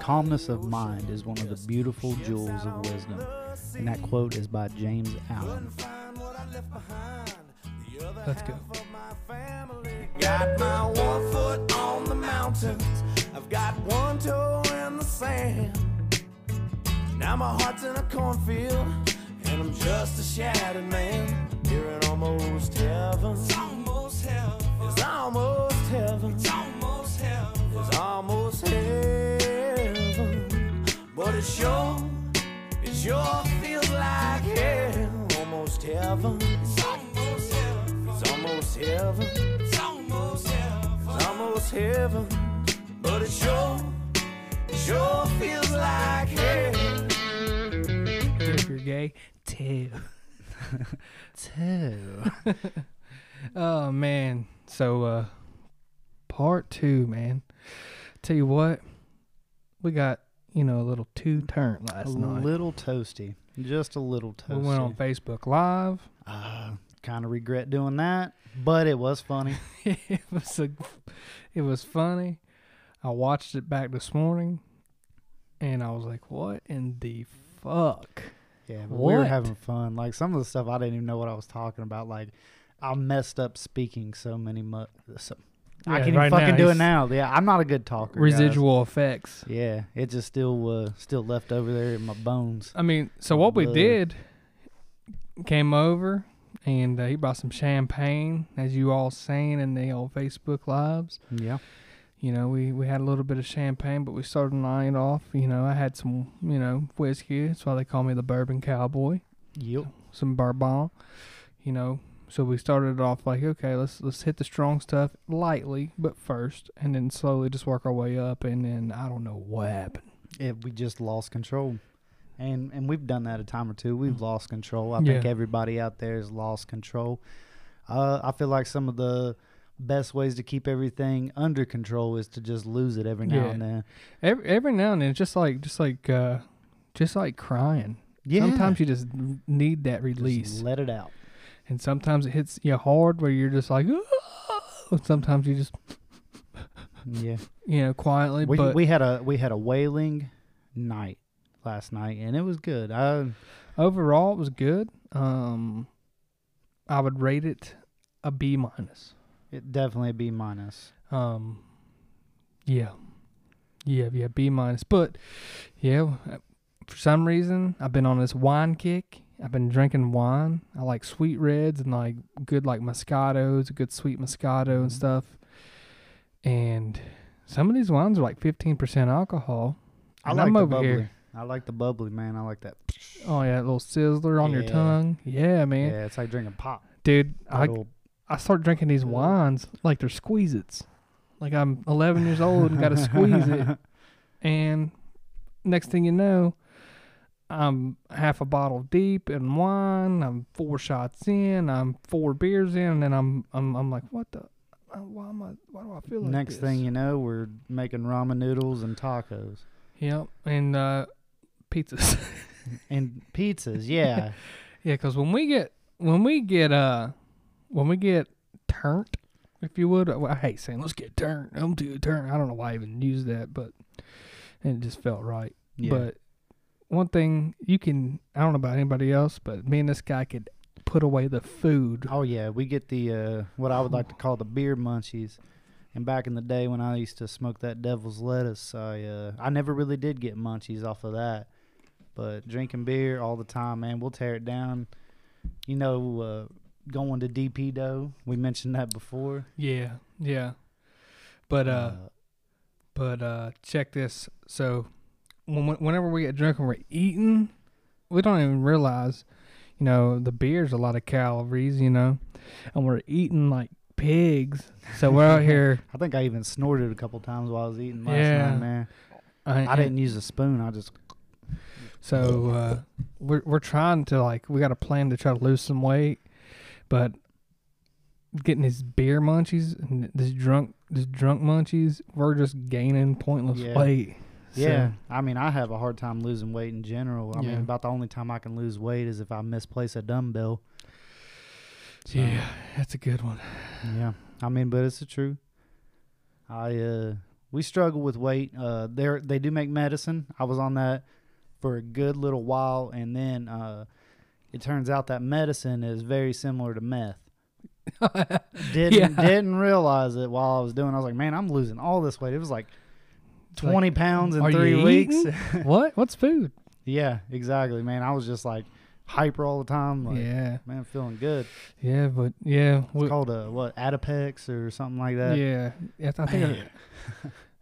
Calmness of mind is one of the beautiful jewels of wisdom. And that quote is by James Allen. Let's go. Got my one foot on the mountains. I've got one toe in the sand. Now my heart's in a cornfield, and I'm just a shattered man. Here in almost heaven. It's almost heaven. It's almost heaven. It's almost heaven. It's almost heaven. But it sure, it sure feels like hell. Almost heaven. It's almost heaven. It's almost heaven. It's almost heaven. It's almost heaven. But it sure, it sure feels like hell. If you're gay, two. Two. Oh man. So uh part two, man. Tell you what, we got, you know, a little two turn A last night. A little toasty. Just a little toasty. we went on Facebook Live. Uh, kind of regret doing that, but it was funny. it was a, it was funny. I watched it back this morning and I was like, What in the fuck? Yeah, but we were having fun. Like some of the stuff, I didn't even know what I was talking about. Like I messed up speaking so many mu- so, I can't right even fucking now do it now. Yeah, I'm not a good talker. guys. Residual effects. Yeah, it just still uh, still left over there in my bones. I mean, so what we Blood. did came over and uh, he brought some champagne, as you all seen in the old Facebook lives. Yeah, You know, we, we had a little bit of champagne, but we started the night off. You know, I had some, you know, whiskey. That's why they call me the bourbon cowboy. yep. Some bourbon. You know, so we started off like, okay, let's let's hit the strong stuff lightly, but first, and then slowly just work our way up. And then I don't know what happened. It, we just lost control, and and we've done that a time or two. We've lost control. I Yeah. think everybody out there has lost control. Uh, I feel like some of the best ways to keep everything under control is to just lose it every now Yeah. and then. Every every now and then, just like just like uh, just like crying. Yeah, Sometimes you just need that Just release, let it out. And sometimes it hits you hard where you're just like, "Ah!" sometimes you just Yeah. you know quietly, we but we had a we had a wailing night last night and it was good. I overall it was good. Um, I would rate it a B minus. it definitely a B minus. Um, yeah, yeah, yeah, B minus. But yeah, for some reason I've been on this wine kick. I've been drinking wine. I like sweet reds and like good like Moscato's, a good sweet Moscato and Mhm. stuff. And some of these wines are like fifteen percent alcohol. I And like I'm the over bubbly. here. I like the bubbly man. I like that. Oh yeah, a little sizzler on your tongue. Yeah, man, Yeah, it's like drinking pop. dude. I I start drinking these wines like they're squeeze-its. Like I'm 11 years old and got to squeeze it. And next thing you know, I'm half a bottle deep in wine. I'm four shots in. I'm four beers in, and then I'm I'm I'm like, what the? uh, Why am I? Why do I feel like Next this? thing you know, we're making ramen noodles and tacos Yep, and uh, pizzas. and pizzas. Yeah, yeah, because when we get when we get uh when we get turned, if you would, I hate saying let's get turned. I'm too turned. I don't know why I even use that, but it just felt right. yeah. But one thing you can, I don't know about anybody else, but me and this guy could put away the food. oh yeah, we get the uh, what I would like to call the beer munchies. And back in the day when I used to smoke that devil's lettuce, I uh, I never really did get munchies off of that. But drinking beer all the time, man, we'll tear it down. You know, uh, going to DP dough. We mentioned that before. Yeah, yeah. But uh, but uh, check this. So whenever we get drunk and we're eating, we don't even realize, you know, the beer's a lot of calories, you know, and we're eating like pigs. So we're out here. I think I even snorted a couple times while I was eating last Yeah. night, man. I, I didn't use a spoon. I just So uh, we're we're trying to like we got a plan to try to lose some weight, but getting these beer munchies and this drunk this drunk munchies, we're just gaining pointless Yeah. weight. So- yeah. I mean, I have a hard time losing weight in general. I Yeah. mean, about the only time I can lose weight is if I misplace a dumbbell. So, yeah, that's a good one. Yeah. I mean, but it's the truth. I uh we struggle with weight. Uh, they they do make medicine. I was on that for a good little while, and then uh, it turns out that medicine is very similar to meth. Didn't Yeah. didn't realize it while I was doing. I was like, man, I'm losing all this weight. It was like It's like, twenty pounds in three weeks. what? What's food? yeah, exactly, man. I was just like hyper all the time. Like, yeah, man, feeling good. yeah, but yeah, It's we- called a what Adipex or something like that. yeah. yeah I think.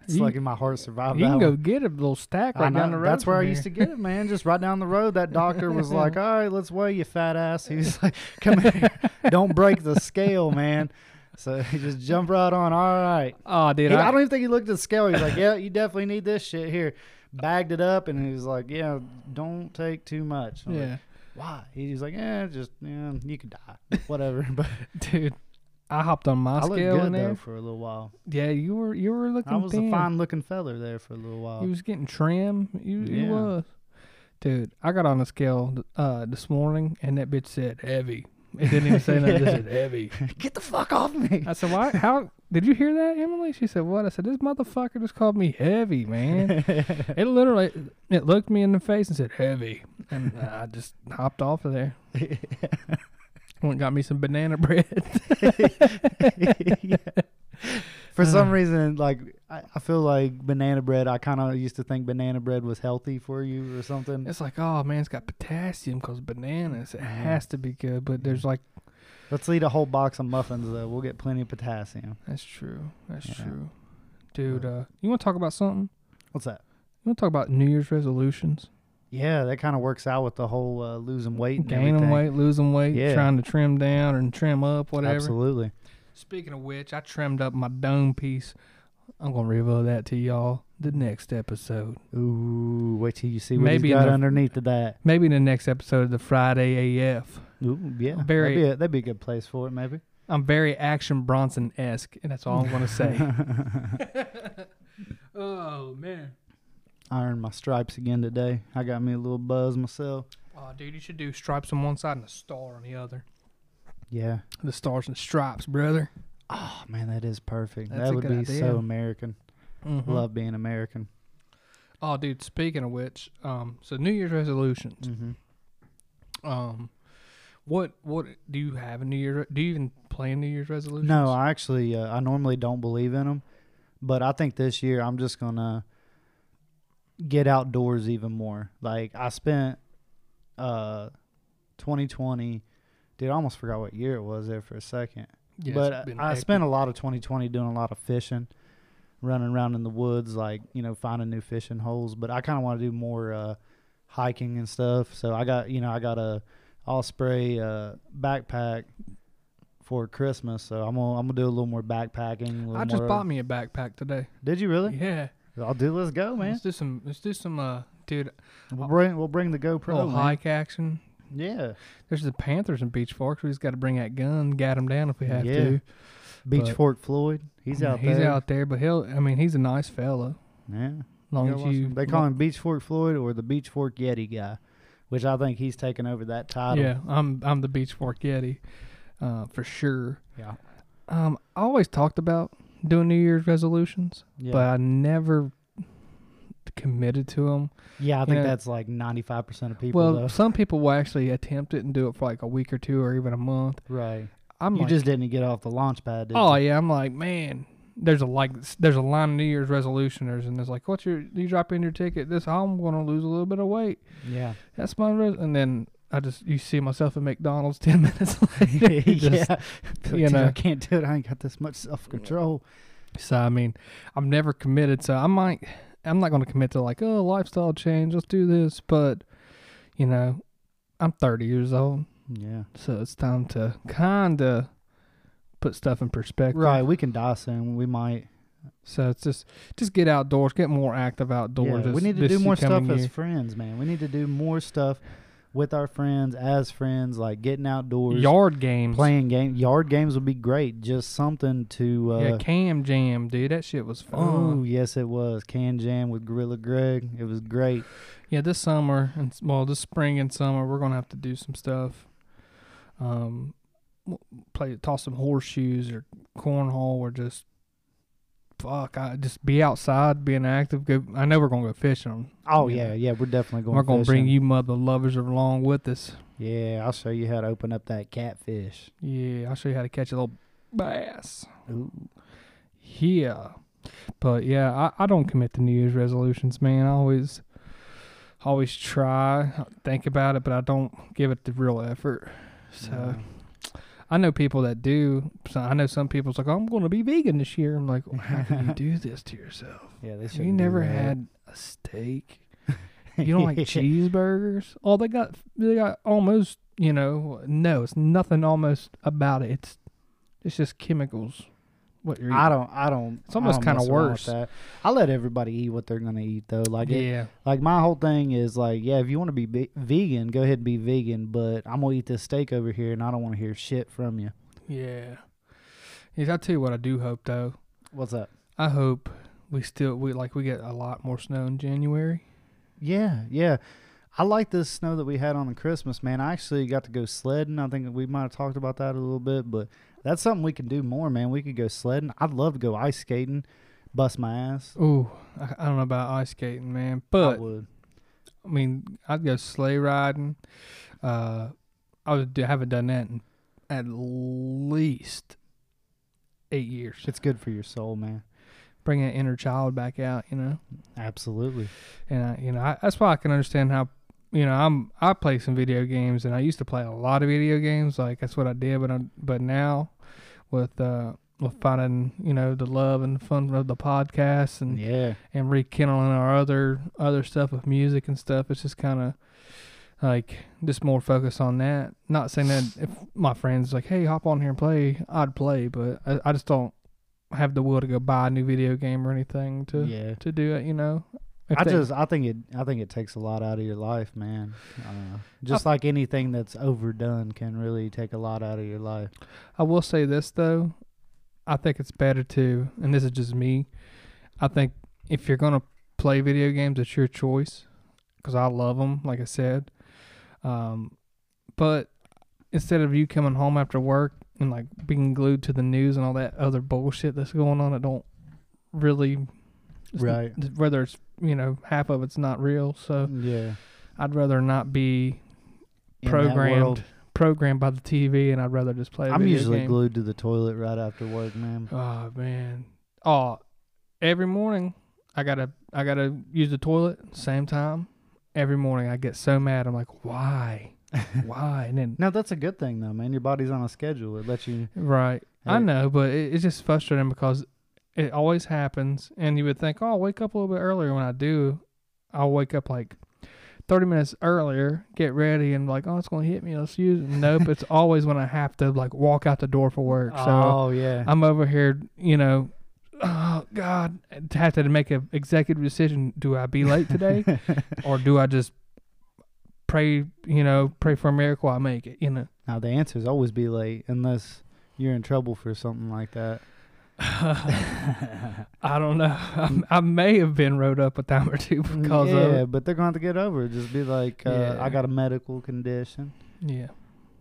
It's You- like in my heart survived you can go one. get a little stack right down the road. That's where I used to get it, man. Just right down the road. That doctor was like, "All right, let's weigh you, fat ass." He's like, "Come here, don't break the scale, man." So he just jumped right on. All right. Oh, dude, He- I, I don't even think he looked at the scale. He's like, "Yeah, you definitely need this shit here." Bagged it up, and he was like, "Yeah, don't take too much." I was like, yeah, Why? He's like, "Yeah, just yeah, you could die, whatever." But dude, I hopped on my I looked scale good in there. though for a little while. Yeah, you were you were looking. I was thin. a fine-looking feller there for a little while. You was getting trim. You you Yeah. was. Dude, I got on the scale uh this morning and that bitch said heavy. It didn't even say nothing. It just said heavy. Get the fuck off me! I said, "Why? How did you hear that, Emily?" She said, "What?" I said, "This motherfucker just called me heavy, man." it literally it looked me in the face and said heavy, and I just hopped off of there. Went and got me some banana bread. Yeah. For some reason, like I, I feel like banana bread. I kind of used to think banana bread was healthy for you or something. It's like, oh man, it's got potassium because bananas. It Yeah. has to be good, but there's like, Let's eat a whole box of muffins though. We'll get plenty of potassium. that's true, that's Yeah. true, dude. Uh, you want to talk about something? What's that? You want to talk about New Year's resolutions? Yeah, that kind of works out with the whole uh, losing weight, and Gaining everything. weight, losing weight, Yeah. trying to trim down and trim up, whatever. Absolutely. Speaking of which, I trimmed up my dome piece. I'm gonna reveal that to y'all the next episode. Ooh, wait till you see what Maybe he's got the- underneath of that. Maybe in the next episode of the Friday AF. Ooh, yeah, Very- that'd be, a, that'd be a good place for it, maybe. I'm very Action Bronson esque, and that's all I'm gonna say. oh man. I earned my stripes again today. I got me a little buzz myself. Oh, dude, you should do stripes on one side and a star on the other. Yeah. The stars and stripes, brother. Oh man, that is perfect. That's that would be idea. so American. Mhm. Love being American. Oh, dude. Speaking of which, um, so New Year's resolutions. Mm-hmm. Um, what what do you have a New Year? Do you even plan New Year's resolutions? No, I actually uh, I normally don't believe in them, but I think this year I'm just gonna get outdoors even more. Like I spent uh 2020, dude, I almost forgot what year it was there for a second. Yeah, but I- hectic. spent a lot of 2020 doing a lot of fishing, running around in the woods, like you know, finding new fishing holes. But I kind of want to do more uh, hiking and stuff. So I got you know I got a Osprey uh, backpack for Christmas. So I'm gonna I'm gonna do a little more backpacking. little I just more- bought me a backpack today. Did you really? Yeah, I'll do. Let's go, man. let's do some. Let's do some. Uh, dude, We'll bring we'll bring the GoPro. little man. hike action. Yeah, There's the Panthers in Beech Forks. We just got to bring that gun, gat him down if we have Yeah. to. Beech But- Fork Floyd. He's out he's there. out there, but he'll. I mean, he's a nice fella. Yeah. Long Go as you. They call him Beech Fork Floyd or the Beech Fork Yeti guy, which I think he's taken over that title. Yeah, I'm. I'm the Beech Fork Yeti, uh, for sure. Yeah. Um, I always talked about doing New Year's resolutions, Yeah. but I never committed to them. yeah, I think know- that's like 95% of people, Well, though. some people will actually attempt it and do it for like a week or two or even a month. Right. I'm you like, just didn't get off the launch pad, did oh you? yeah, I'm like, man, there's a like, there's a line of New Year's resolutioners, and it's like, what's your? You drop in your ticket. This I'm gonna lose a little bit of weight. Yeah. That's my res-. and then I just you see myself at McDonald's ten minutes later. just- yeah. you know. I can't do it. I ain't got this much self control. So I mean, I'm never committed. So I might, I'm not going to commit to like, oh, lifestyle change. Let's do this. But you know, I'm 30 years old, Yeah. so it's time to kind of put stuff in perspective. Right. We can die soon. We might. So it's just, just get outdoors, get more active outdoors. Yeah, we need to do more stuff coming as friends, man. We need to do more stuff with our friends as friends, like getting outdoors, Yard games. playing game. Yard games would be great. Just something to. Uh, yeah, Kan Jam, dude. That shit was fun. Oh yes, it was Kan Jam with Gorilla Greg. It was great. Yeah, this summer and well, this spring and summer, we're gonna have to do some stuff. Um, play, toss some horseshoes or cornhole or just fuck, I just be outside, being active. Go. I know we're gonna go fishing. Oh Yeah. yeah, yeah, we're definitely going. we're gonna bring you mother lovers along with us. Yeah, I'll show you how to open up that catfish. Yeah, I'll show you how to catch a little bass. Ooh. Yeah. But yeah, I, I don't commit to New Year's resolutions, man. I always always try, think about it, but I don't give it the real effort. So No. I know people that do. So I know some people's like, I'm going to be vegan this year. I'm like, well, how can you do this to yourself? yeah, they You never had a steak. You don't like cheeseburgers? Oh, they got they got almost. You know, no, it's nothing almost about it. It's it's just chemicals. What you're eating. I don't. I don't. It's almost around with worse. That. I let everybody eat what they're gonna eat though. Like it, yeah. like my whole thing is like, yeah, if you want to be be- vegan, go ahead and be vegan. But I'm gonna eat this steak over here, and I don't want to hear shit from you. Yeah. Yeah, I tell you what I do hope though. What's up? I hope we still we like we get a lot more snow in January. Yeah, yeah. I like this snow that we had on the Christmas, man. I actually got to go sledding. I think we might have talked about that a little bit, but that's something we can do more, man. We could go sledding. I'd love to go ice skating, bust my ass. Ooh, I, I don't know about ice skating, man, I but would. I mean, I'd go sleigh riding. Uh, I would, haven't done that in at least eight years. It's good for your soul, man. Bring that inner child back out, you know. Absolutely. And I, you know, I, that's why I can understand how, you know, I'm I play some video games, and I used to play a lot of video games. Like that's what I did, but I, but now, with uh, with finding you know the love and fun of the podcast and Yeah. and rekindling our other other stuff with music and stuff, it's just kind of like just more focus on that. Not saying that if my friends like, hey, hop on here and play, I'd play, but I, I just don't have the will to go buy a new video game or anything to yeah. to do it. You know. I they- just I think it I think it takes a lot out of your life, man. Uh, just like anything that's overdone can really take a lot out of your life. I will say this though, I think it's better to, and this is just me. I think if you're gonna play video games, it's your choice, because I love them, like I said. Um, but instead of you coming home after work and like being glued to the news and all that other bullshit that's going on, that don't really, Right. Whether it's you know half of it's not real, so Yeah. I'd rather not be In programmed programmed by the TV, and I'd rather just play. I'm usually game. glued to the toilet right after work, man. Oh man. Oh, every morning I gotta I gotta use the toilet same time. Every morning I get so mad. I'm like, why, why? And then No, that's a good thing though, man. Your body's on a schedule. It lets you. right, I know, but it, it's just frustrating because it always happens, and you would think, oh, I'll wake up a little bit earlier. When I do, I'll wake up like. 30 minutes earlier, get ready and like, oh, it's going to hit me. Let's use it. Nope. it's always when I have to like walk out the door for work. So oh yeah. I'm over here, you know, oh God, to have to make an executive decision. Do I be late today, or do I just pray, you know, pray for a miracle I make it? You know, now the answer is always be late unless you're in trouble for something like that. I don't know. I, I may have been rode up a time or two because yeah, of it. but they're going to get over it. Just be like, uh, Yeah. I got a medical condition. Yeah,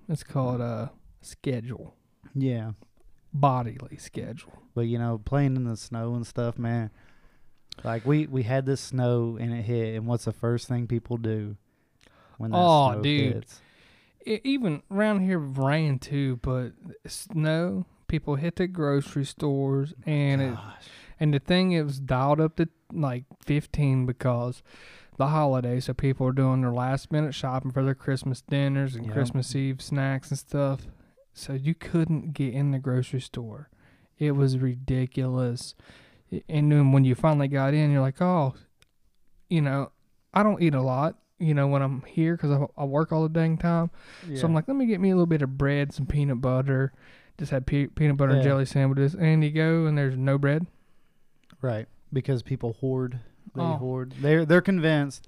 it's called a schedule, Yeah. bodily schedule. But you know, playing in the snow and stuff, man. Like we we had this snow and it hit, and what's the first thing people do when that Oh, snow dude. hits? E- even around here, rain too, but snow. People hit the grocery stores, oh and it And the thing it was dialed up to like 15 because the holiday, so people are doing their last minute shopping for their Christmas dinners and Yep. Christmas Eve snacks and stuff. So you couldn't get in the grocery store. It was ridiculous. And then when you finally got in, you're like, oh, you know, I don't eat a lot, you know, when I'm here because I, I work all the dang time. So I'm like, let me get me a little bit of bread, some peanut butter. Just had pe- peanut butter and jelly sandwiches. And you go, and there's no bread. right because people hoard. They Oh. hoard. They're they're convinced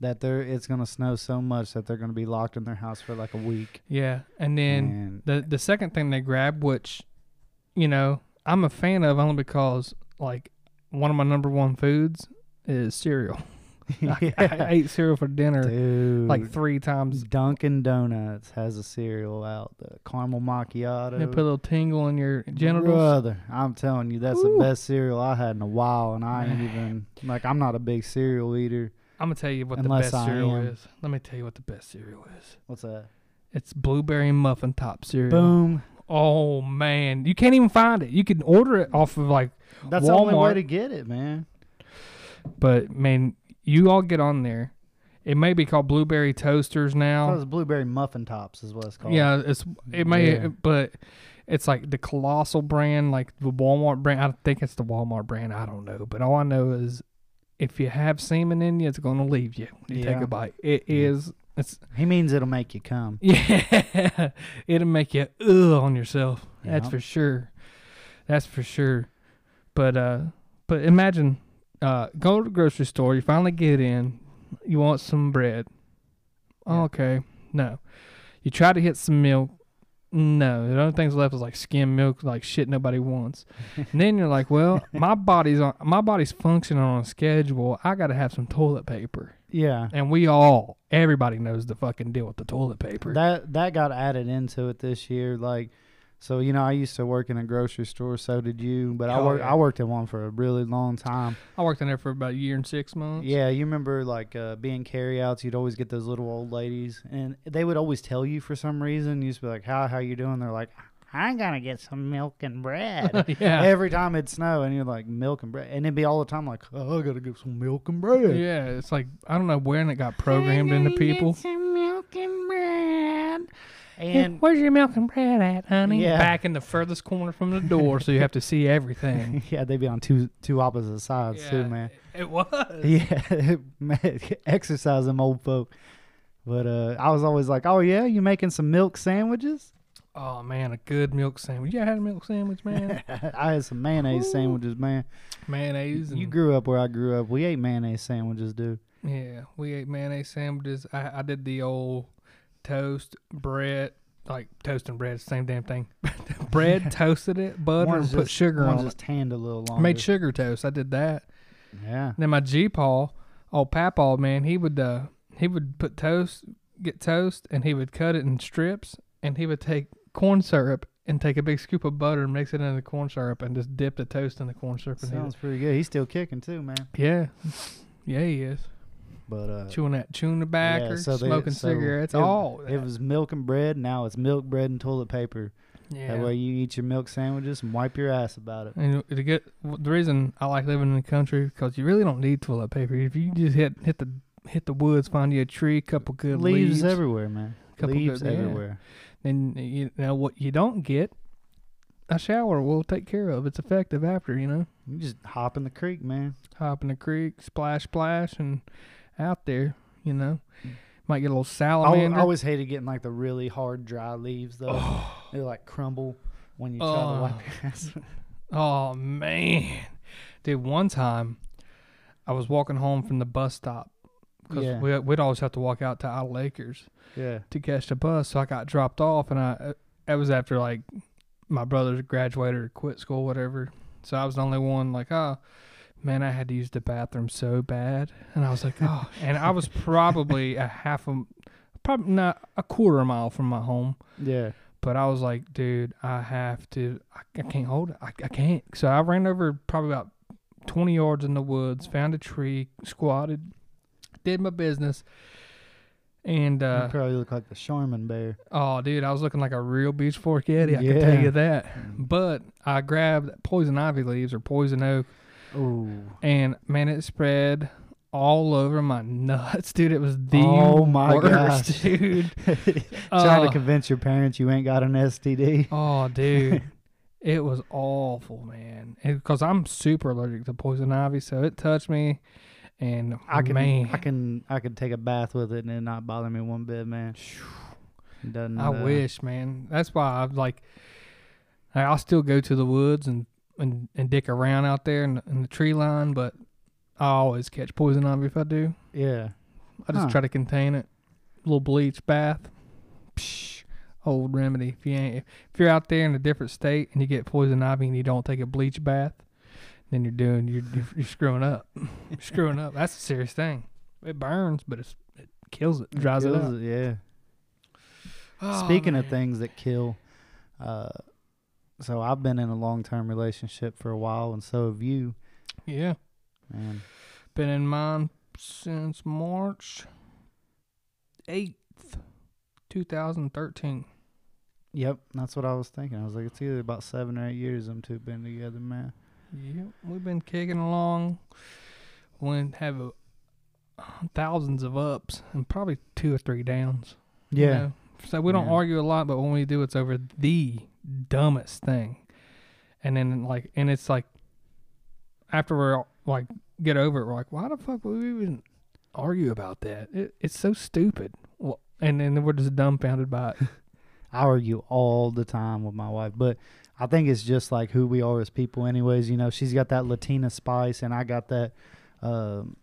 that they're it's gonna snow so much that they're gonna be locked in their house for like a week. Yeah. And then. and The the second thing they grab, which, you know, I'm a fan of only because like one of my number one foods is cereal. I, I ate cereal for dinner Dude. like three times. Dunkin' Donuts has a cereal out, the caramel macchiato. They put a little tingle in your genitals. Brother, I'm telling you, that's Ooh. the best cereal I had in a while, and I ain't even like I'm not a big cereal eater. I'm gonna tell you what the best I cereal am. is. Let me tell you what the best cereal is. What's that? It's blueberry muffin top cereal. Boom. Oh man, you can't even find it. You can order it off of like, That's the only way to get it, man. but man, you all get on there. It may be called blueberry toasters now. it's blueberry muffin tops is what it's called. Yeah, it's it may, Yeah. but it's like the colossal brand, like the Walmart brand. I think it's the Walmart brand. I don't know, but all I know is if you have semen in you, it's gonna leave you when you take a bite. It Yeah. is. It's He means it'll make you come. yeah. It'll make you ugh on yourself. That's for sure. That's for sure. But uh, but imagine uh, go to the grocery store. You finally get in. You want some bread. Yeah. Okay. No. You try to hit some milk. No, the only things left is like skim milk, like shit nobody wants. and then you're like, well, my body's on, my body's functioning on a schedule. I got to have some toilet paper, Yeah. and we all, everybody knows the fucking deal with the toilet paper. That that got added into it this year. Like, so you know, I used to work in a grocery store. So did you? But I Oh, worked. yeah. I worked in one for a really long time. I worked in there for about a year and six months. Yeah, you remember like uh, being carryouts. You'd always get those little old ladies, and they would always tell you for some reason. You used to be like, "How how you doing?" They're like, "I'm gonna get some milk and bread." yeah. Every time it'd snow, and you're like, "Milk and bread," and it'd be all the time like, "Oh, I gotta get some milk and bread." Yeah, it's like I don't know when it got programmed into people. Some milk and bread. Yeah, And where's your milk and bread at, honey? Yeah. Back in the furthest corner from the door, so you have to see everything. yeah, they'd be on two two opposite sides too, man. It was. Yeah, man, exercise them old folk. But uh, I was always like, "Oh yeah, you making some milk sandwiches?" Oh man, a good milk sandwich. You ever had a milk sandwich, man? I had some mayonnaise Ooh. sandwiches, man. mayonnaise. And, You grew up where I grew up. We ate mayonnaise sandwiches, dude. yeah, we ate mayonnaise sandwiches. I, I did the old toast bread, like toast and bread, same damn thing. bread, toasted it, butter, One's and put just- sugar on it. just tanned a little I longer. made sugar toast. I did that. Yeah. Then my G Paul, old Papaw man, he would uh he would put toast, get toast, and he would cut it in strips, and he would take corn syrup and take a big scoop of butter and mix it in the corn syrup and just dip the toast in the corn syrup and eat Sounds pretty good. He's still kicking too, man. Yeah, yeah, he is But uh, chewing that chewing tobacco, so they- smoking so cigarettes, it- all. it was milk and bread. Now it's milk, bread, and toilet paper. yeah. That way you eat your milk sandwiches and wipe your ass about it. And to get the reason I like living in the country because you really don't need toilet paper. If you just hit hit the hit the woods, find you a tree, a couple good leaves, leaves, everywhere, man. Couple leaves good- yeah. Then you know what you don't get. A shower will take care of. It's effective after you know. You just hop in the creek, man. Hop in the creek, splash, splash, and out there. You know, mm. might get a little salamander. I always hated getting like the really hard dry leaves though. Oh. They like crumble when you try to Oh. wipe your ass. Oh man, dude! One time, I was walking home from the bus stop because Yeah. we, we'd always have to walk out to Idle Acres yeah. to catch the bus. So I got dropped off, and I uh, that was after like my brothers graduated or quit school, whatever. So I was the only one like, oh man, I had to use the bathroom so bad, and I was like, oh, and I was probably a half a, probably not a quarter mile from my home. Yeah. But I was like, dude, I have to. I, I can't hold it. I, I can't. So I ran over probably about 20 yards in the woods, found a tree, squatted, did my business. And, you uh, probably look like the Charmin bear. oh, dude, I was looking like a real Beech fork Yeti. I can tell you that. But I grabbed poison ivy leaves or poison oak, Ooh. and man, it spread all over my nuts, dude. It was the Oh, my worst, gosh. dude. Trying to Uh, convince your parents you ain't got an STD. Oh, dude. it was awful, man. Because I'm super allergic to poison ivy, so it touched me. And I can man, I can I can take a bath with it and it not bother me one bit, man. It doesn't I uh, wish, man. That's why I'm like, I- I'll still go to the woods and, and, and dick around out there in the, in the tree line, but I always catch poison ivy if I do. Yeah. I just Huh. try to contain it. little bleach bath. Psh, old remedy. If you ain't, if you're out there in a different state and you get poison ivy and you don't take a bleach bath, then you're doing you're you're, screwing up. You're screwing up. That's a serious thing. It burns, but it's it kills it, dries it, kills out. yeah. Oh, Speaking of things that kill, uh, so I've been in a long term relationship for a while, and so have you. yeah, Man, been in mine since March eighth, two thousand thirteen. yep, that's what I was thinking. I was like, it's either about seven or eight years them two been together, man. Yep, we've been kicking along. We have a, thousands of ups and probably two or three downs. you Yeah, know? So we don't Yeah. argue a lot, but when we do, it's over the dumbest thing. And then like, and it's like, after we're like get over it, we're like, why the fuck would we even argue about that? It, it's so stupid. Well, and then we're just dumbfounded by it. I argue all the time with my wife, but I think it's just like who we are as people, anyways. You know, she's got that Latina spice, and I got that. Um,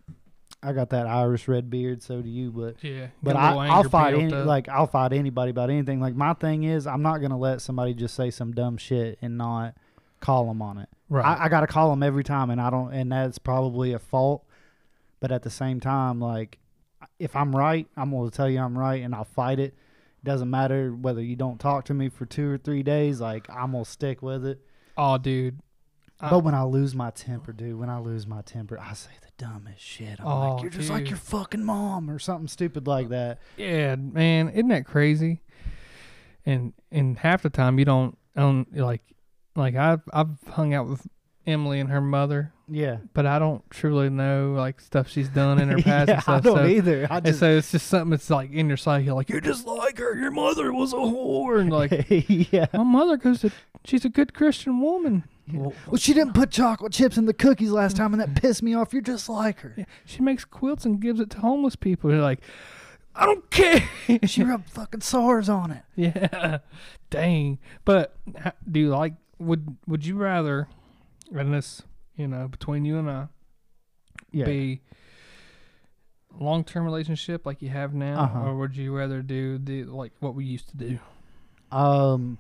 I got that Irish red beard. So do you, but Yeah, But I, little I'll fight any, up. like I'll fight anybody about anything. Like my thing is, I'm not gonna let somebody just say some dumb shit and not call them on it. right. I, I gotta call them every time, and I don't, and that's probably a fault. But at the same time, like if I'm right, I'm gonna tell you I'm right, and I'll fight it. Doesn't matter whether you don't talk to me for two or three days. Like I'm gonna stick with it. oh, dude. I- But when I lose my temper, dude, when I lose my temper, I say the dumbest shit. I'm Oh, like, you're just like your fucking mom or something stupid like that. Yeah, man, isn't that crazy? And and half the time you don't own like like I've I've hung out with Emily and her mother, Yeah. but I don't truly know like stuff she's done in her past yeah, and stuff. I don't so, either. I and just so it's just something that's like in your psyche, like you're just like her. Your mother was a whore, and like yeah. my mother goes to she's a good Christian woman. Well, Well, she didn't put chocolate chips in the cookies last time, and that pissed me off. You're just like her. yeah, she makes quilts and gives it to homeless people. You're like, I don't care. She rubbed fucking SARS on it. Yeah, dang. But do you like? Would Would you rather, and this, you know, between you and I, Yeah. be long term relationship like you have now, Uh-huh. or would you rather do the like what we used to do? Um,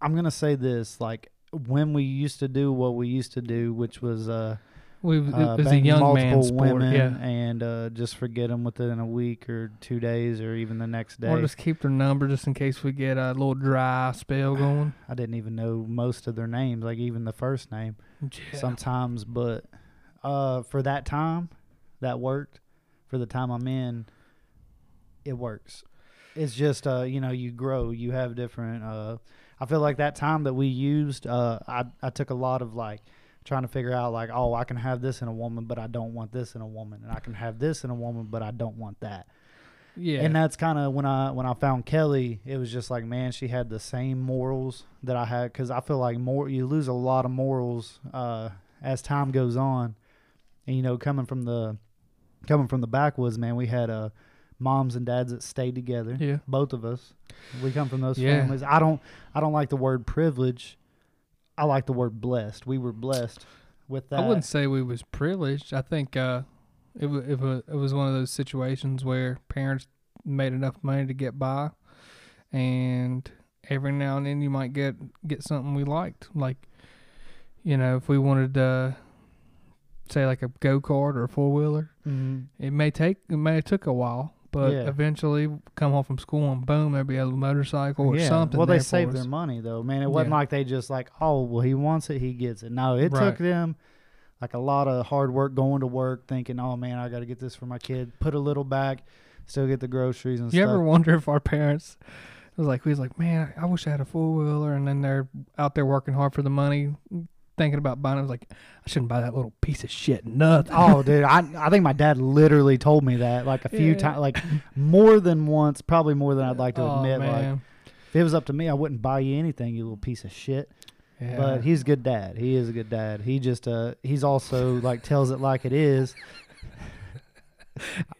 I'm gonna say this: like when we used to do what we used to do, which was uh, We it uh was a young man sport, women yeah. and uh, just forget them within a week or two days or even the next day. Or just keep their number just in case we get a little dry spell going. I didn't even know most of their names, like even the first name. Yeah. sometimes, but uh, for that time, that worked. For the time I'm in, it works. It's just uh, you know, you grow, you have different. Uh, I feel like that time that we used, uh, I I took a lot of like trying to figure out like, oh, I can have this in a woman, but I don't want this in a woman, and I can have this in a woman, but I don't want that. yeah. And that's kind of when I when I found Kelly, it was just like, man, she had the same morals that I had because I feel like more you lose a lot of morals uh, as time goes on, and you know, coming from the coming from the backwoods, man, we had uh, moms and dads that stayed together. yeah. Both of us, we come from those Yeah. families. I don't I don't like the word privilege. I like the word blessed. We were blessed with that. I wouldn't say we was privileged. I think uh, it was it was it was one of those situations where parents made enough money to get by, and every now and then you might get get something we liked. Like, you know, if we wanted to say like a go kart or a four wheeler, Mhm. it may take it may have took a while, but Yeah. eventually come home from school and boom, there'd be a motorcycle or yeah. something. Well, they saved us. their money though, man. It wasn't Yeah. like they just like, oh, well, he wants it, he gets it. No, it Right. took them like a lot of hard work going to work, thinking, oh man, I got to get this for my kid. Put a little back, still get the groceries and stuff. You stuff. ever wonder if our parents It was like, we was like, man, I wish I had a four wheeler, and then they're out there working hard for the money, thinking about buying. it. I was like, I shouldn't buy that little piece of shit. Nothing. oh, dude, I I think my dad literally told me that like a few Yeah. times, like more than once, probably more than I'd like to oh, admit. Like if it was up to me, I wouldn't buy you anything, you little piece of shit. yeah. But he's a good dad. He is a good dad. He just uh he's also like tells it like it is.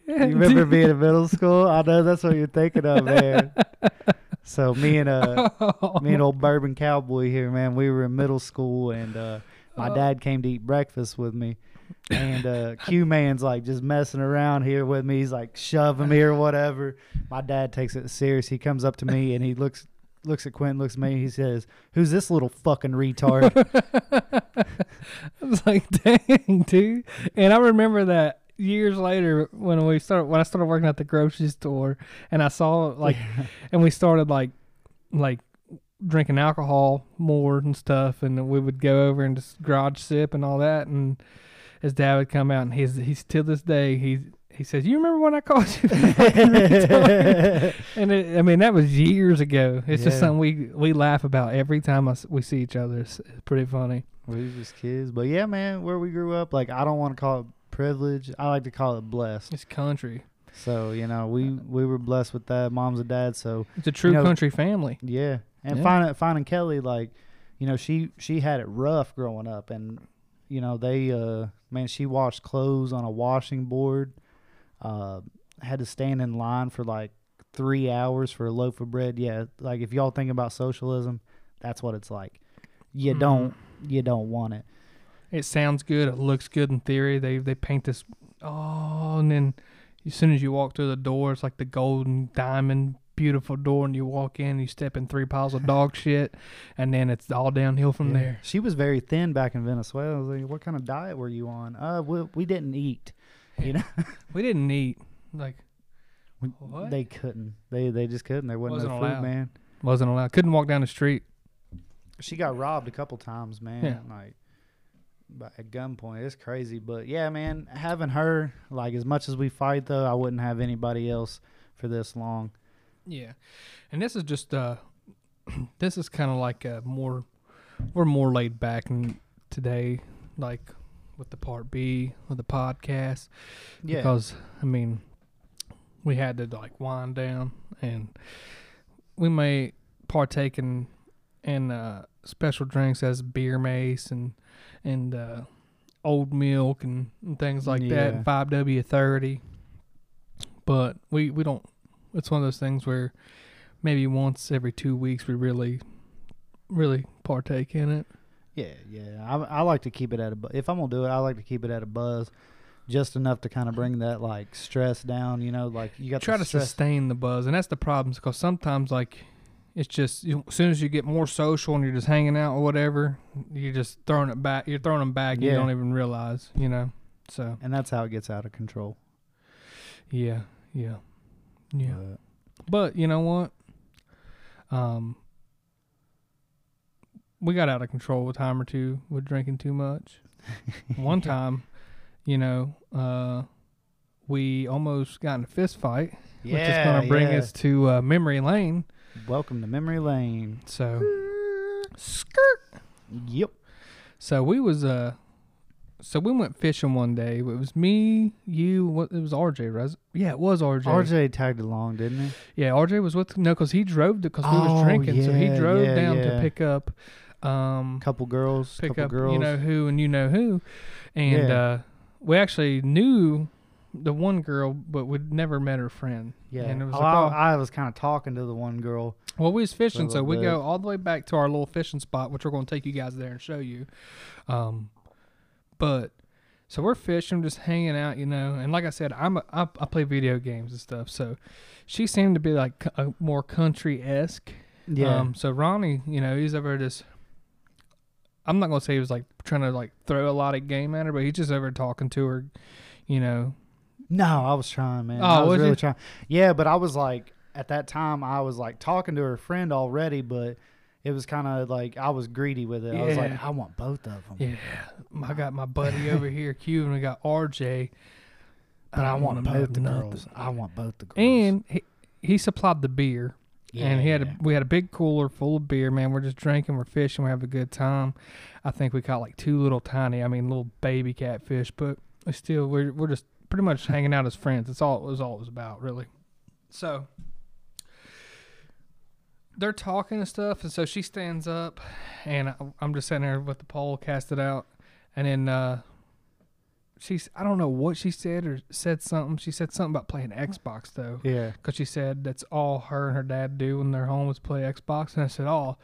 You remember being in middle school? I know that's what you're thinking of, man. So me and uh me and old bourbon cowboy here, man, we were in middle school and uh my Oh. dad came to eat breakfast with me. And uh Q man's like just messing around here with me. He's like shoving me or whatever. My dad takes it serious. He comes up to me and he looks looks at Quentin, looks at me, he says, Who's this little fucking retard? I was like, dang, dude. And I remember that years later when we started when I started working at the grocery store and I saw like and we started like like drinking alcohol more and stuff and we would go over and just garage sip and all that and his dad would come out and he's he's till this day he's he says, "You remember when I called you?" and it, I mean, that was years ago. It's just something we we laugh about every time I we see each other. It's, it's pretty funny. we was just kids, but yeah, man, where we grew up, like I don't want to call it privilege. I like to call it blessed. It's country. So you know, we we were blessed with that, moms and dads. So It's a true know- country family. Yeah, and Yeah. finding finding Kelly like, you know, she she had it rough growing up, and you know they uh man she washed clothes on a washing board, uh had to stand in line for like three hours for a loaf of bread. Yeah, like if y'all think about socialism, that's what it's like. You Mhm. don't you don't want it. It sounds good. It looks good in theory. They they paint this. Oh, and then as soon as you walk through the door, it's like the golden diamond, beautiful door, and you walk in, you step in three piles of dog shit, and then it's all downhill from Yeah. there. She was very thin back in Venezuela. Like, what kind of diet were you on? Uh, we, we didn't eat. You know, We didn't eat like We- What? they couldn't. They they just couldn't. There wasn't, Wasn't no food, man. wasn't allowed. Couldn't walk down the street. She got robbed a couple times, man. Yeah. Like at gunpoint. It's crazy. But yeah, man, having her, like as much as we fight though, I wouldn't have anybody else for this long. Yeah, and this is just uh, this is kind of like a more we're more laid back and today, like with the part B with the podcast. Yeah. because I mean, we had to like wind down, and we may partake in in uh, special drinks as beer mace and and uh, old milk and, and things like that, five W thirty. But we we don't. It's one of those things where maybe once every two weeks we really really partake in it. yeah, yeah. I, I like to keep it at a. If I'm gonna do it, I like to keep it at a buzz, just enough to kind of bring that like stress down. You know, like you got to try to sustain the buzz, and that's the problem. Because sometimes, like, it's just you, as soon as you get more social and you're just hanging out or whatever, you're just throwing it back. You're throwing them back. And you don't even realize, you know. So and that's how it gets out of control. yeah, yeah, yeah. But- But you know what? Um, we got out of control a time or two with drinking too much. One time, you know, uh, we almost got in a fist fight, yeah, which is going to bring yeah. us to uh, memory lane. Welcome to memory lane. So, skirt. Yep. So we was uh, so we went fishing one day. It was me, you. What it was RJ, right? Yeah, it was RJ. RJ tagged along, didn't he? Yeah, RJ was with no, cause he drove because we was Oh, drinking. so he drove yeah, down to pick up, um, Couple girls. pick couple up girls. you know who and you know who, and Yeah. uh, we actually knew the one girl, but we'd never met her friend. Yeah. and it was oh, like, I, oh. I was kind of talking to the one girl. Well, we was fishing, so we go all the way back to our little fishing spot, which we're going to take you guys there and show you. Um, but so we're fishing, just hanging out, you know. And like I said, I'm a, I, I play video games and stuff, so she seemed to be like a more country esque. Yeah. Um, so Ronnie, you know, he's over just. I'm not gonna say he was like trying to like throw a lot of game at her, but he's just over talking to her, you know. No, I was trying, man. Oh, I was, was really you? trying. Yeah, but I was like, at that time, I was like talking to her friend already, but it was kind of like I was greedy with it. I was like, I want both of them. Yeah, I got my buddy over here, Q, and we got RJ. But I, don't want both the nothing. girls. I want both the girls. And he, he supplied the beer, and he had a, we had a big cooler full of beer. Man, we're just drinking, we're fishing, we have a good time. I think we caught like two little tiny, I mean, little baby catfish, but we still we're we're just pretty much hanging out as friends. That's all it was all it was about, really. So they're talking and stuff, and so she stands up, and I, I'm just sitting there with the pole casted out, and then uh, she's I don't know what she said or said something. She said something about playing Xbox though yeah. because she said that's all her and her dad do when they're home is play Xbox. And I said, "Oh,"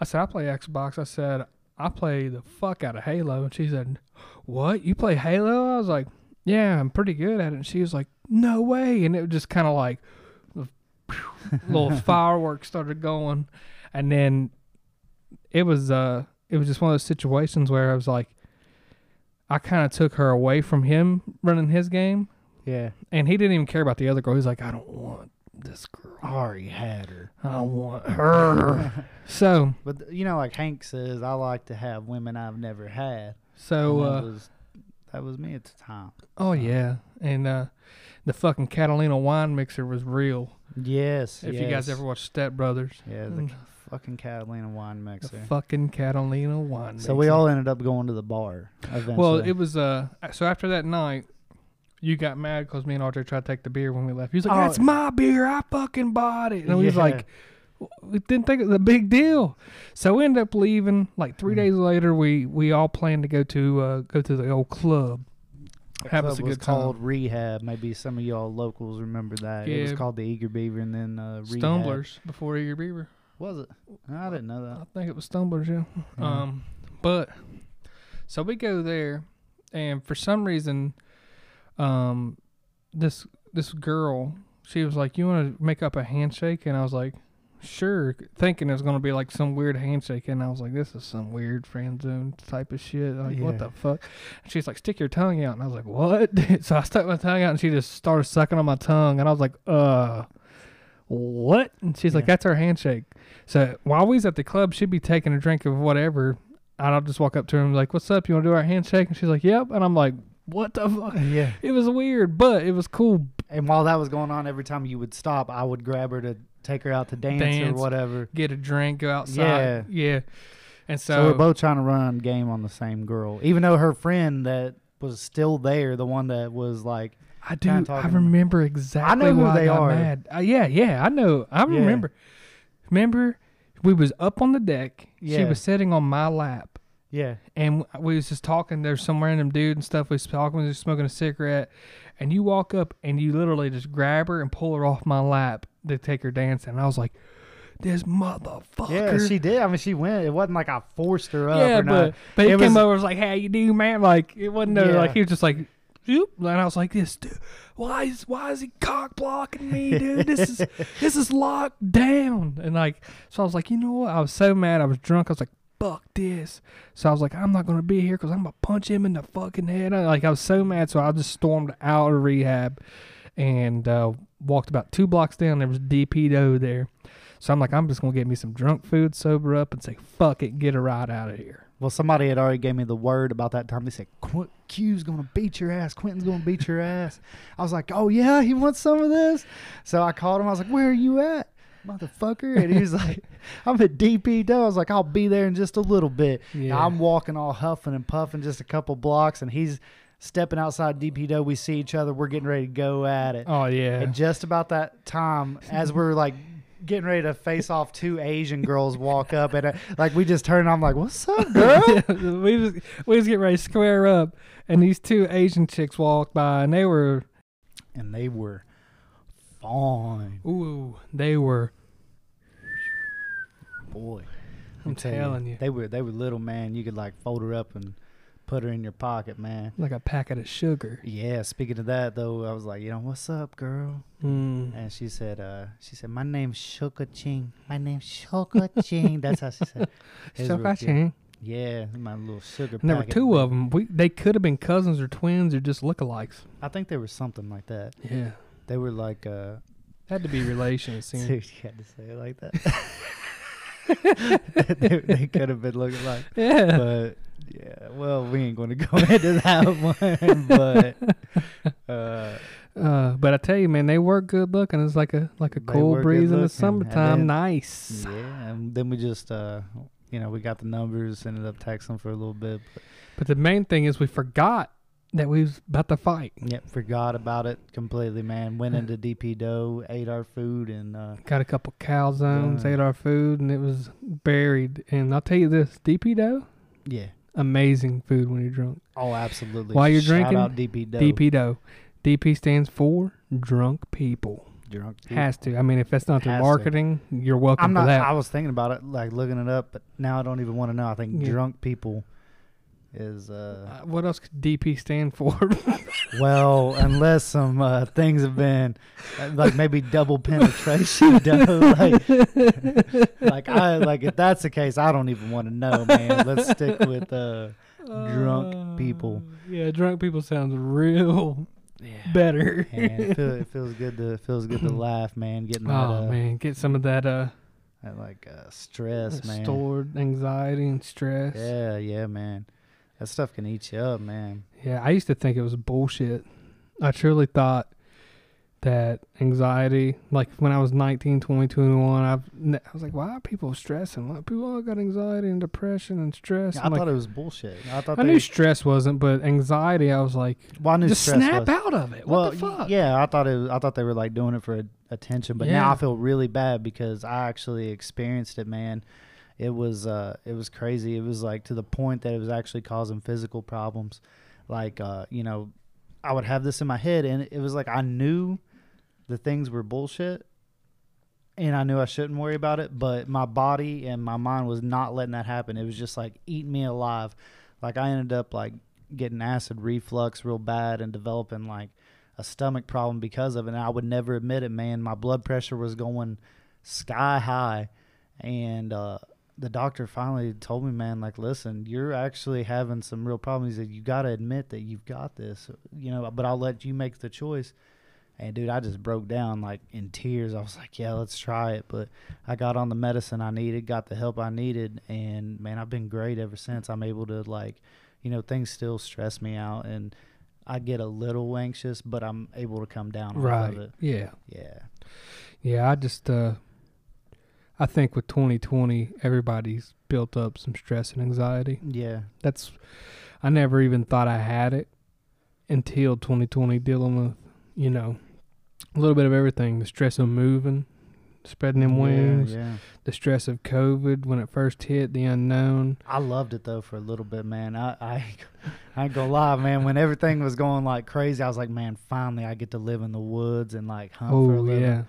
I said, "I play Xbox." I said, "I play the fuck out of Halo." And she said, "What? You play Halo?" I was like, "Yeah, I'm pretty good at it." And she was like, "No way!" And it was just kind of like little fireworks started going, and then it was uh it was just one of those situations where I was like. I kind of took her away from him running his game, Yeah. and he didn't even care about the other girl. He's like, I don't want this girl. I already had her. I want her. so, But you know, like Hank says, I like to have women I've never had. so, uh, was that was me at the time. oh yeah, and uh, the fucking Catalina wine mixer was real. Yes. If you guys yes. ever watched Step Brothers, Yeah, the Mm. fucking Catalina wine the mixer. fucking Catalina wine. Mixer. So we mixer. all ended up going to the bar eventually. Well, it was uh. So after that night, you got mad because me and RJ tried to take the beer when we left. He was like, Oh. "That's my beer. I fucking bought it." And we was Yeah. like, "We didn't think it was a big deal." So we ended up leaving. Like three Mm. days later, we we all planned to go to uh go to the old club. The have us a was good time. called Rehab. Maybe some of y'all locals remember that. It was called the Eager Beaver, and then uh, Rehab. Stumblers before Eager Beaver. Was it? I didn't know that. I think it was Stumblers, yeah. Yeah. Um, but so we go there, and for some reason, um, this this girl, she was like, "You want to make up a handshake?" And I was like, "Sure," thinking it was gonna be like some weird handshake, and I was like, "This is some weird friend zone type of shit. Like, what the fuck?" And she's like, "Stick your tongue out," and I was like, "What?" so I stuck my tongue out, and she just started sucking on my tongue, and I was like, "Uh." What? And she's like, "That's our handshake." So while we was at the club, she'd be taking a drink of whatever. And I'll just walk up to her and be like, What's up? You want to do our handshake? And she's like, Yep. And I'm like, What the fuck? yeah. It was weird, but it was cool. And while that was going on, every time you would stop, I would grab her to take her out to dance, Dance. or whatever. Get a drink, go outside. Yeah. Yeah. And so, So, we're both trying to run game on the same girl, even though her friend that was still there, the one that was like, I do. I remember exactly I know who they are. mad. Uh, yeah, yeah, I know. I Yeah. remember. Remember, we was up on the deck. Yeah. She was sitting on my lap. yeah, and we was just talking. There's some random dude and stuff. We was talking. We was smoking a cigarette, and you walk up and you literally just grab her and pull her off my lap to take her dancing. And I was like, "This motherfucker." yeah, she did. I mean, she went. It wasn't like I forced her up. yeah, or but not. but he It came was- over and was like, "How you do, man?" Like it wasn't Yeah. like he was just like. Zoop. And I was like, "This dude, why is why is he cock blocking me, dude? This is this is locked down." And like, so I was like, you know what? I was so mad. I was drunk. I was like, "Fuck this!" So I was like, "I'm not gonna be here because I'm gonna punch him in the fucking head." I, like I was so mad, so I just stormed out of rehab and uh, walked about two blocks down. There was DP Dough there, so I'm like, I'm just gonna get me some drunk food, sober up, and say, "Fuck it, get a ride out of here." Well, somebody had already gave me the word about that time. They said, Qu- Q's to beat your ass. Quentin's to beat your ass. I was like, oh, yeah, he wants some of this? So I called him. I was like, where are you at, motherfucker? And he was like, I'm at DP Dough. I was like, I'll be there in just a little bit. Yeah. I'm walking all huffing and puffing just a couple blocks, and he's stepping outside DP Dough. We see each other. We're getting ready to go at it. Oh yeah. And just about that time, as we're like getting ready to face off, two Asian girls walk up, and uh, like we just turn. I'm like, "What's up, girl?" we was we was getting ready to square up, and these two Asian chicks walked by, and they were and they were fine, ooh, they were. boy. I'm tell telling you, they were they were little man. You could like fold her up and put her in your pocket, man. like a packet of sugar. Yeah. Speaking of that, though, I was like, you know, what's up, girl? Mm. And she said, uh, she said, my name's Shuka Ching. My name's Shuka Ching. That's how she said. It was So real I cute. ching. Yeah, my little sugar. And there were two of them. We they could have been cousins or twins or just lookalikes. I think there was something like that. Yeah, They were like, uh, had to be relations. dude, you had to say it like that. they, they could have been looking like, Yeah. but yeah. Well, we ain't going to go into that one, but uh, Uh, but I tell you, man, they were good looking. It's like a like a cool breeze in the summertime. then- nice. yeah. And then we just, uh, you know, we got the numbers, ended up texting for a little bit, but But the main thing is we forgot that we was about to fight. Yep, forgot about it completely, man. Went into DP Dough, ate our food, and uh, Got a couple calzones, Done. ate our food, and it was buried. And I'll tell you this, DP Dough, yeah. amazing food when you're drunk. Oh, absolutely. While you're Shout drinking, DP Dough. DP Dough. DP stands for drunk people. Drunk people. Has to. I mean, if that's not through Has to. marketing, you're welcome I'm for not. that. I was thinking about it, like looking it up, but now I don't even want to know. I think Yeah. drunk people is uh Uh, what else could DP stand for? well, unless some uh, things have been uh, like maybe double penetration done. Like, like I like if that's the case, I don't even want to know, man. Let's stick with uh drunk people. Uh, Yeah, drunk people sounds real Yeah. better. And it, feel, it feels good to it feels good to laugh, man. Getting that, oh uh, man, get some of that uh that like uh, stress, man. stored anxiety and stress. Yeah, yeah, man. That stuff can eat you up, man. Yeah, I used to think it was bullshit. I truly thought that anxiety, like when I was 19, 20, 21, I've, n- I was like, why are people stressing? Why people all got anxiety and depression and stress? I I'm like, thought it was bullshit. I thought I knew stress wasn't, but anxiety, I was like, well, I just snap was. out of it. well, What the fuck? yeah, I thought it. Was, I thought they were like doing it for attention, but now I feel really bad because I actually experienced it, man. It was uh, it was crazy. It was like to the point that it was actually causing physical problems. Like uh, you know, I would have this in my head, and it was like I knew the things were bullshit, and I knew I shouldn't worry about it, but my body and my mind was not letting that happen. It was just like eating me alive. Like I ended up like getting acid reflux real bad and developing like a stomach problem because of it. And I would never admit it, man. My blood pressure was going sky high, and uh, the doctor finally told me, man, like, listen, you're actually having some real problems. Said, you got to admit that you've got this, you know, but I'll let you make the choice. And dude, I just broke down like in tears. I was like, yeah, let's try it. But I got on the medicine I needed, got the help I needed, and man, I've been great ever since. I'm able to like, you know, things still stress me out and I get a little anxious, but I'm able to come down right. of it. Yeah. Yeah. Yeah, I just uh I think with 2020 everybody's built up some stress and anxiety. Yeah. That's I never even thought I had it until 2020 dealing with, you know, a little bit of everything, the stress of moving, spreading them wings, Yeah, yeah. the stress of COVID when it first hit, the unknown. I loved it though for a little bit, man. I, I, I ain't gonna lie, man. When everything was going like crazy, I was like, man, finally I get to live in the woods and like hunt for a Oh living. yeah.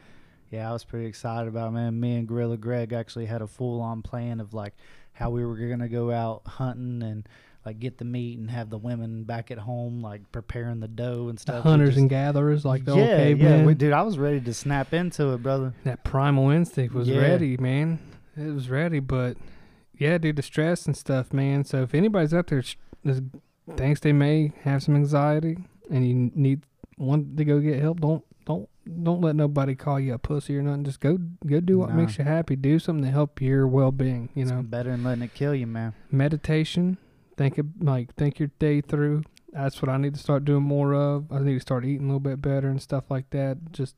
Yeah, I was pretty excited about it, man. Me and Gorilla Greg actually had a full on plan of like how we were gonna go out hunting and like get the meat and have the women back at home like preparing the dough and stuff. We hunters just- and gatherers like the yeah, old yeah, we- dude. I was ready to snap into it, brother. that primal instinct was Yeah. ready, man. It was ready, but yeah, dude, the stress and stuff, man. So if anybody's out there thinks they may have some anxiety and you need want to go get help, don't don't don't let nobody call you a pussy or nothing. Just go go do what Nah. makes you happy. Do something to help your well being. You It's know, better than letting it kill you, man. meditation. Think of like think your day through. That's what I need to start doing more of. I need to start eating a little bit better and stuff like that. Just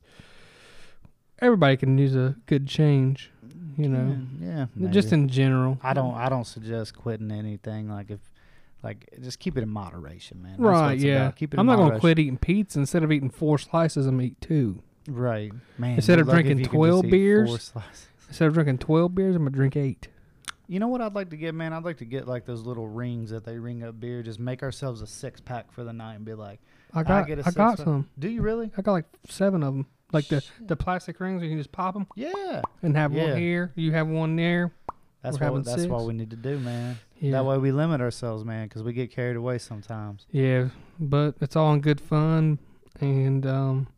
everybody can use a good change, you know. yeah, yeah Just in general. I don't. I don't suggest quitting anything. Like if, like, just keep it in moderation, man. That's Right, yeah. about. Keep it. I'm not going to quit eating pizza. Instead of eating four slices, I'm eat two. Right, man. Instead of drinking you can just 12 beers. Instead of drinking 12 beers, I'm going to drink eight. You know what I'd like to get, man? I'd like to get like those little rings that they ring up beer. Just make ourselves a six pack for the night and be like, I got, get a I got six-pack. some. "Do you really? I got like seven of them. Like the, the plastic rings, Where you can just pop them Yeah." and have Yeah. one here. You have one there. That's what. That's what we need to do, man. Yeah. That way we limit ourselves, man, because we get carried away sometimes. Yeah, but it's all in good fun. And um,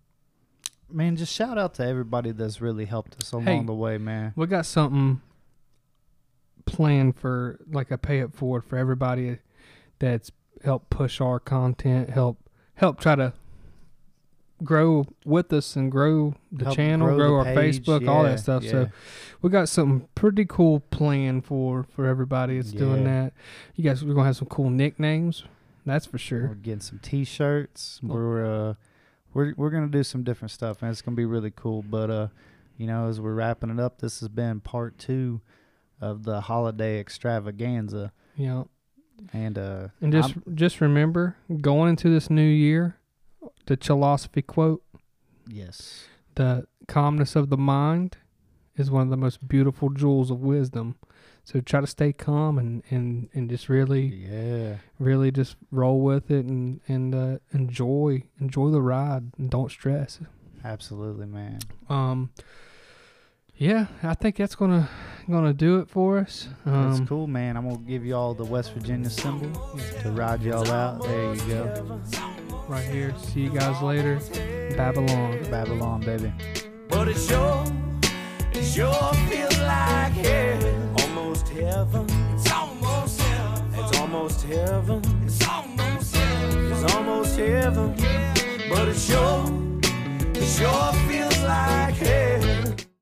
Man, just shout out to everybody that's really helped us along Hey. the way, man. we got something planned for like a pay it forward for everybody that's helped push our content, help help try to grow with us and grow the Help channel, grow, the our page. Facebook, all that stuff. yeah. So we got something pretty cool planned for for everybody that's doing that. You guys, we're gonna have some cool nicknames. That's for sure. We're getting some T-shirts. We're uh, we're we're gonna do some different stuff, man. It's gonna be really cool. But uh, you know, as we're wrapping it up, this has been part two of the holiday extravaganza, know, and uh, and just I'm- just remember going into this new year, the philosophy quote. yes, the calmness of the mind is one of the most beautiful jewels of wisdom. So try to stay calm and, and, and just really yeah, really just roll with it and and uh, enjoy enjoy the ride and don't stress. absolutely, man. Um, yeah, I think that's gonna gonna do it for us. Um, That's cool, man. I'm gonna give you all the West Virginia symbol to ride y'all out. There you go, right here. See you guys later. Babylon. Babylon, baby. But it sure, it sure feels like heaven. Almost heaven. It's almost heaven. It's almost heaven. It's almost heaven. It's almost heaven. But it sure, it sure feels like heaven.